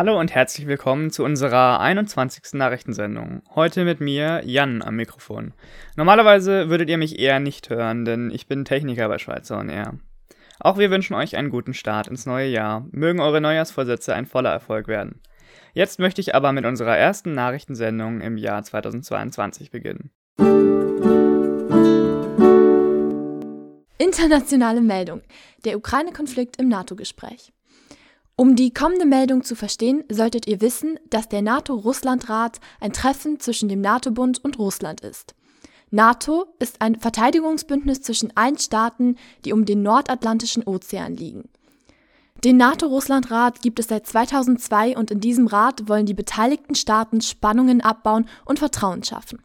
Hallo und herzlich willkommen zu unserer 21. Nachrichtensendung. Heute mit mir, Jan, am Mikrofon. Normalerweise würdet ihr mich eher nicht hören, denn ich bin Techniker bei Schweizer und Air. Auch wir wünschen euch einen guten Start ins neue Jahr. Mögen eure Neujahrsvorsätze ein voller Erfolg werden. Jetzt möchte ich aber mit unserer ersten Nachrichtensendung im Jahr 2022 beginnen. Internationale Meldung. Der Ukraine-Konflikt im NATO-Gespräch. Um die kommende Meldung zu verstehen, solltet ihr wissen, dass der NATO-Russland-Rat ein Treffen zwischen dem NATO-Bund und Russland ist. NATO ist ein Verteidigungsbündnis zwischen allen Staaten, die um den nordatlantischen Ozean liegen. Den NATO-Russland-Rat gibt es seit 2002 und in diesem Rat wollen die beteiligten Staaten Spannungen abbauen und Vertrauen schaffen.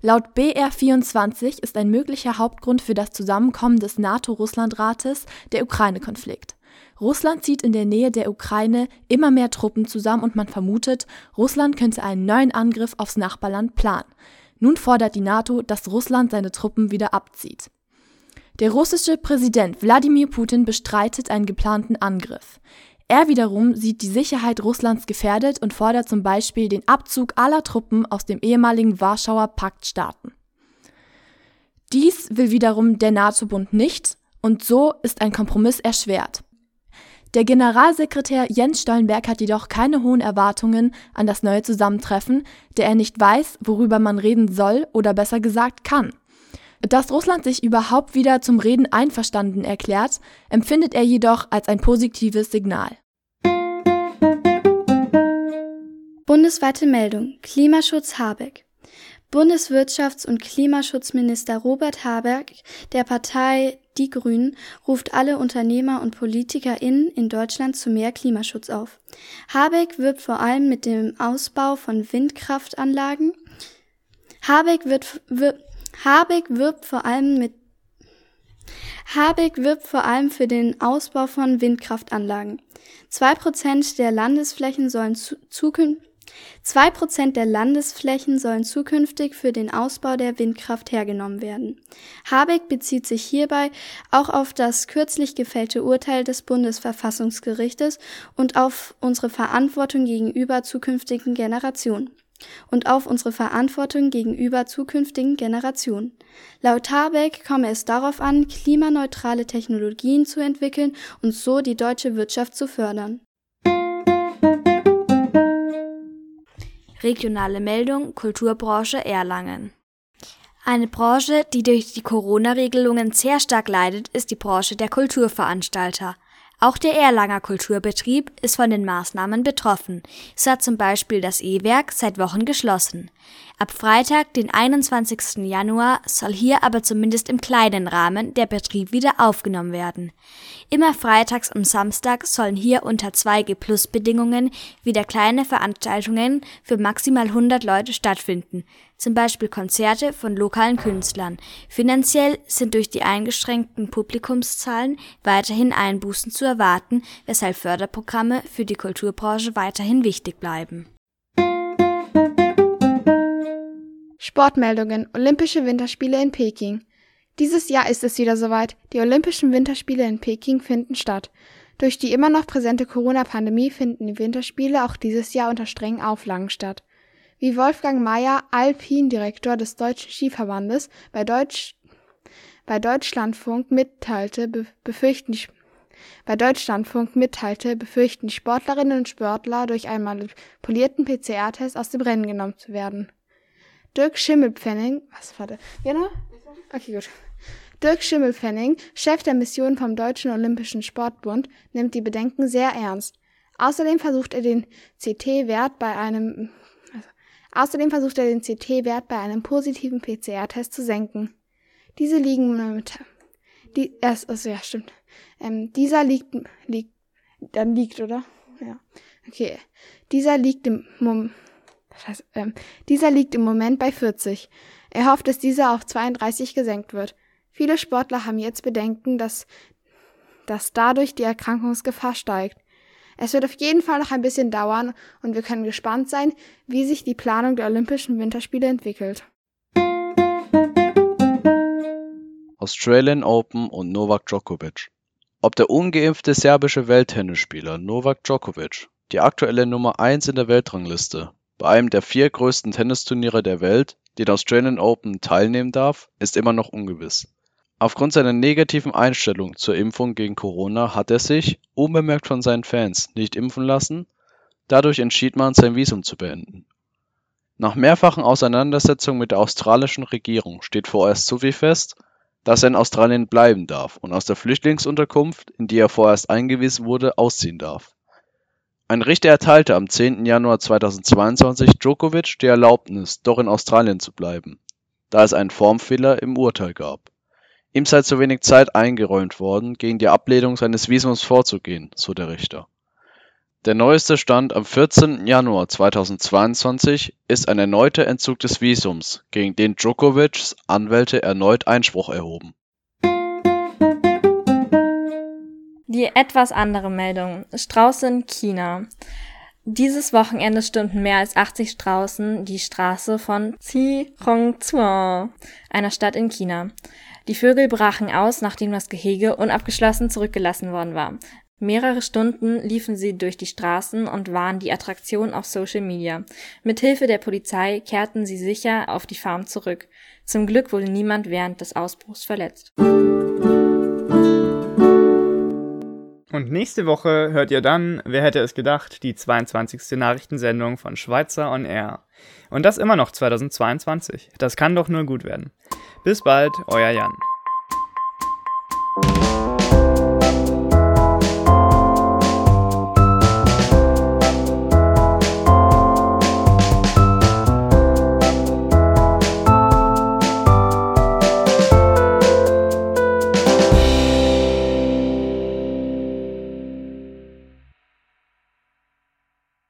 Laut BR24 ist ein möglicher Hauptgrund für das Zusammenkommen des NATO-Russland-Rates der Ukraine-Konflikt. Russland zieht in der Nähe der Ukraine immer mehr Truppen zusammen und man vermutet, Russland könnte einen neuen Angriff aufs Nachbarland planen. Nun fordert die NATO, dass Russland seine Truppen wieder abzieht. Der russische Präsident Wladimir Putin bestreitet einen geplanten Angriff. Er wiederum sieht die Sicherheit Russlands gefährdet und fordert zum Beispiel den Abzug aller Truppen aus dem ehemaligen Warschauer Paktstaaten. Dies will wiederum der NATO-Bund nicht, und so ist ein Kompromiss erschwert. Der Generalsekretär Jens Stoltenberg hat jedoch keine hohen Erwartungen an das neue Zusammentreffen, da er nicht weiß, worüber man reden soll oder besser gesagt kann. Dass Russland sich überhaupt wieder zum Reden einverstanden erklärt, empfindet er jedoch als ein positives Signal. Bundesweite Meldung Klimaschutz Habeck Bundeswirtschafts- und Klimaschutzminister Robert Habeck der Partei Die Grünen ruft alle Unternehmer und PolitikerInnen in Deutschland zu mehr Klimaschutz auf. Habeck wirbt vor allem mit dem Ausbau von Windkraftanlagen. Habeck, wird, wir, Habeck wirbt vor allem mit Habeck wirbt vor allem für den Ausbau von Windkraftanlagen. Zwei Prozent der Landesflächen sollen zu, zukünftig Zwei Prozent der Landesflächen sollen zukünftig für den Ausbau der Windkraft hergenommen werden. Habeck bezieht sich hierbei auch auf das kürzlich gefällte Urteil des Bundesverfassungsgerichtes und auf unsere Verantwortung gegenüber zukünftigen Generationen und auf unsere Verantwortung gegenüber zukünftigen Generationen. Laut Habeck komme es darauf an, klimaneutrale Technologien zu entwickeln und so die deutsche Wirtschaft zu fördern. Regionale Meldung Kulturbranche Erlangen. Eine Branche, die durch die Corona-Regelungen sehr stark leidet, ist die Branche der Kulturveranstalter. Auch der Erlanger Kulturbetrieb ist von den Maßnahmen betroffen. So hat zum Beispiel das E-Werk seit Wochen geschlossen. Ab Freitag, den 21. Januar, soll hier aber zumindest im kleinen Rahmen der Betrieb wieder aufgenommen werden. Immer freitags und Samstag sollen hier unter 2G-Plus-Bedingungen wieder kleine Veranstaltungen für maximal 100 Leute stattfinden, zum Beispiel Konzerte von lokalen Künstlern. Finanziell sind durch die eingeschränkten Publikumszahlen weiterhin Einbußen zu erwarten, weshalb Förderprogramme für die Kulturbranche weiterhin wichtig bleiben. Sportmeldungen Olympische Winterspiele in Peking. Dieses Jahr ist es wieder soweit. Die Olympischen Winterspiele in Peking finden statt. Durch die immer noch präsente Corona-Pandemie finden die Winterspiele auch dieses Jahr unter strengen Auflagen statt. Wie Wolfgang Mayer, Alpin-Direktor des Deutschen Skiverbandes, bei, Deutsch, bei Deutschlandfunk mitteilte, be befürchten die bei Deutschlandfunk mitteilte, befürchten die Sportlerinnen und Sportler, durch einen manipulierten PCR-Test aus dem Rennen genommen zu werden. Dirk Schimmelpfennig, was, warte, genau? Okay, gut. Dirk Schimmelpfennig, Chef der Mission vom Deutschen Olympischen Sportbund, nimmt die Bedenken sehr ernst. Außerdem versucht er den CT-Wert bei einem also, Außerdem versucht er den CT-Wert bei einem positiven PCR-Test zu senken. Diese liegen mit die erst also ja stimmt. Ähm, dieser liegt liegt dann liegt oder ja okay. Dieser liegt im Moment das heißt, ähm, dieser liegt im Moment bei 40. Er hofft, dass dieser auf 32 gesenkt wird. Viele Sportler haben jetzt Bedenken, dass dass dadurch die Erkrankungsgefahr steigt. Es wird auf jeden Fall noch ein bisschen dauern und wir können gespannt sein, wie sich die Planung der Olympischen Winterspiele entwickelt. Australian Open und Novak Djokovic. Ob der ungeimpfte serbische Welttennisspieler Novak Djokovic, die aktuelle Nummer 1 in der Weltrangliste, bei einem der vier größten Tennisturniere der Welt, den Australian Open, teilnehmen darf, ist immer noch ungewiss. Aufgrund seiner negativen Einstellung zur Impfung gegen Corona hat er sich, unbemerkt von seinen Fans, nicht impfen lassen, dadurch entschied man, sein Visum zu beenden. Nach mehrfachen Auseinandersetzungen mit der australischen Regierung steht vorerst so viel fest, dass er in Australien bleiben darf und aus der Flüchtlingsunterkunft, in die er vorerst eingewiesen wurde, ausziehen darf. Ein Richter erteilte am 10. Januar 2022 Djokovic die Erlaubnis, doch in Australien zu bleiben, da es einen Formfehler im Urteil gab. Ihm sei zu wenig Zeit eingeräumt worden, gegen die Ablehnung seines Visums vorzugehen, so der Richter. Der neueste Stand am 14. Januar 2022 ist ein erneuter Entzug des Visums, gegen den Djokovics Anwälte erneut Einspruch erhoben. Die etwas andere Meldung. Strauße in China. Dieses Wochenende stürmten mehr als 80 Straußen die Straße von Zhihongzuo, einer Stadt in China. Die Vögel brachen aus, nachdem das Gehege unabgeschlossen zurückgelassen worden war. Mehrere Stunden liefen sie durch die Straßen und waren die Attraktion auf Social Media. Mit Hilfe der Polizei kehrten sie sicher auf die Farm zurück. Zum Glück wurde niemand während des Ausbruchs verletzt. Und nächste Woche hört ihr dann, wer hätte es gedacht, die 22. Nachrichtensendung von Schweizer on Air. Und das immer noch 2022. Das kann doch nur gut werden. Bis bald, euer Jan.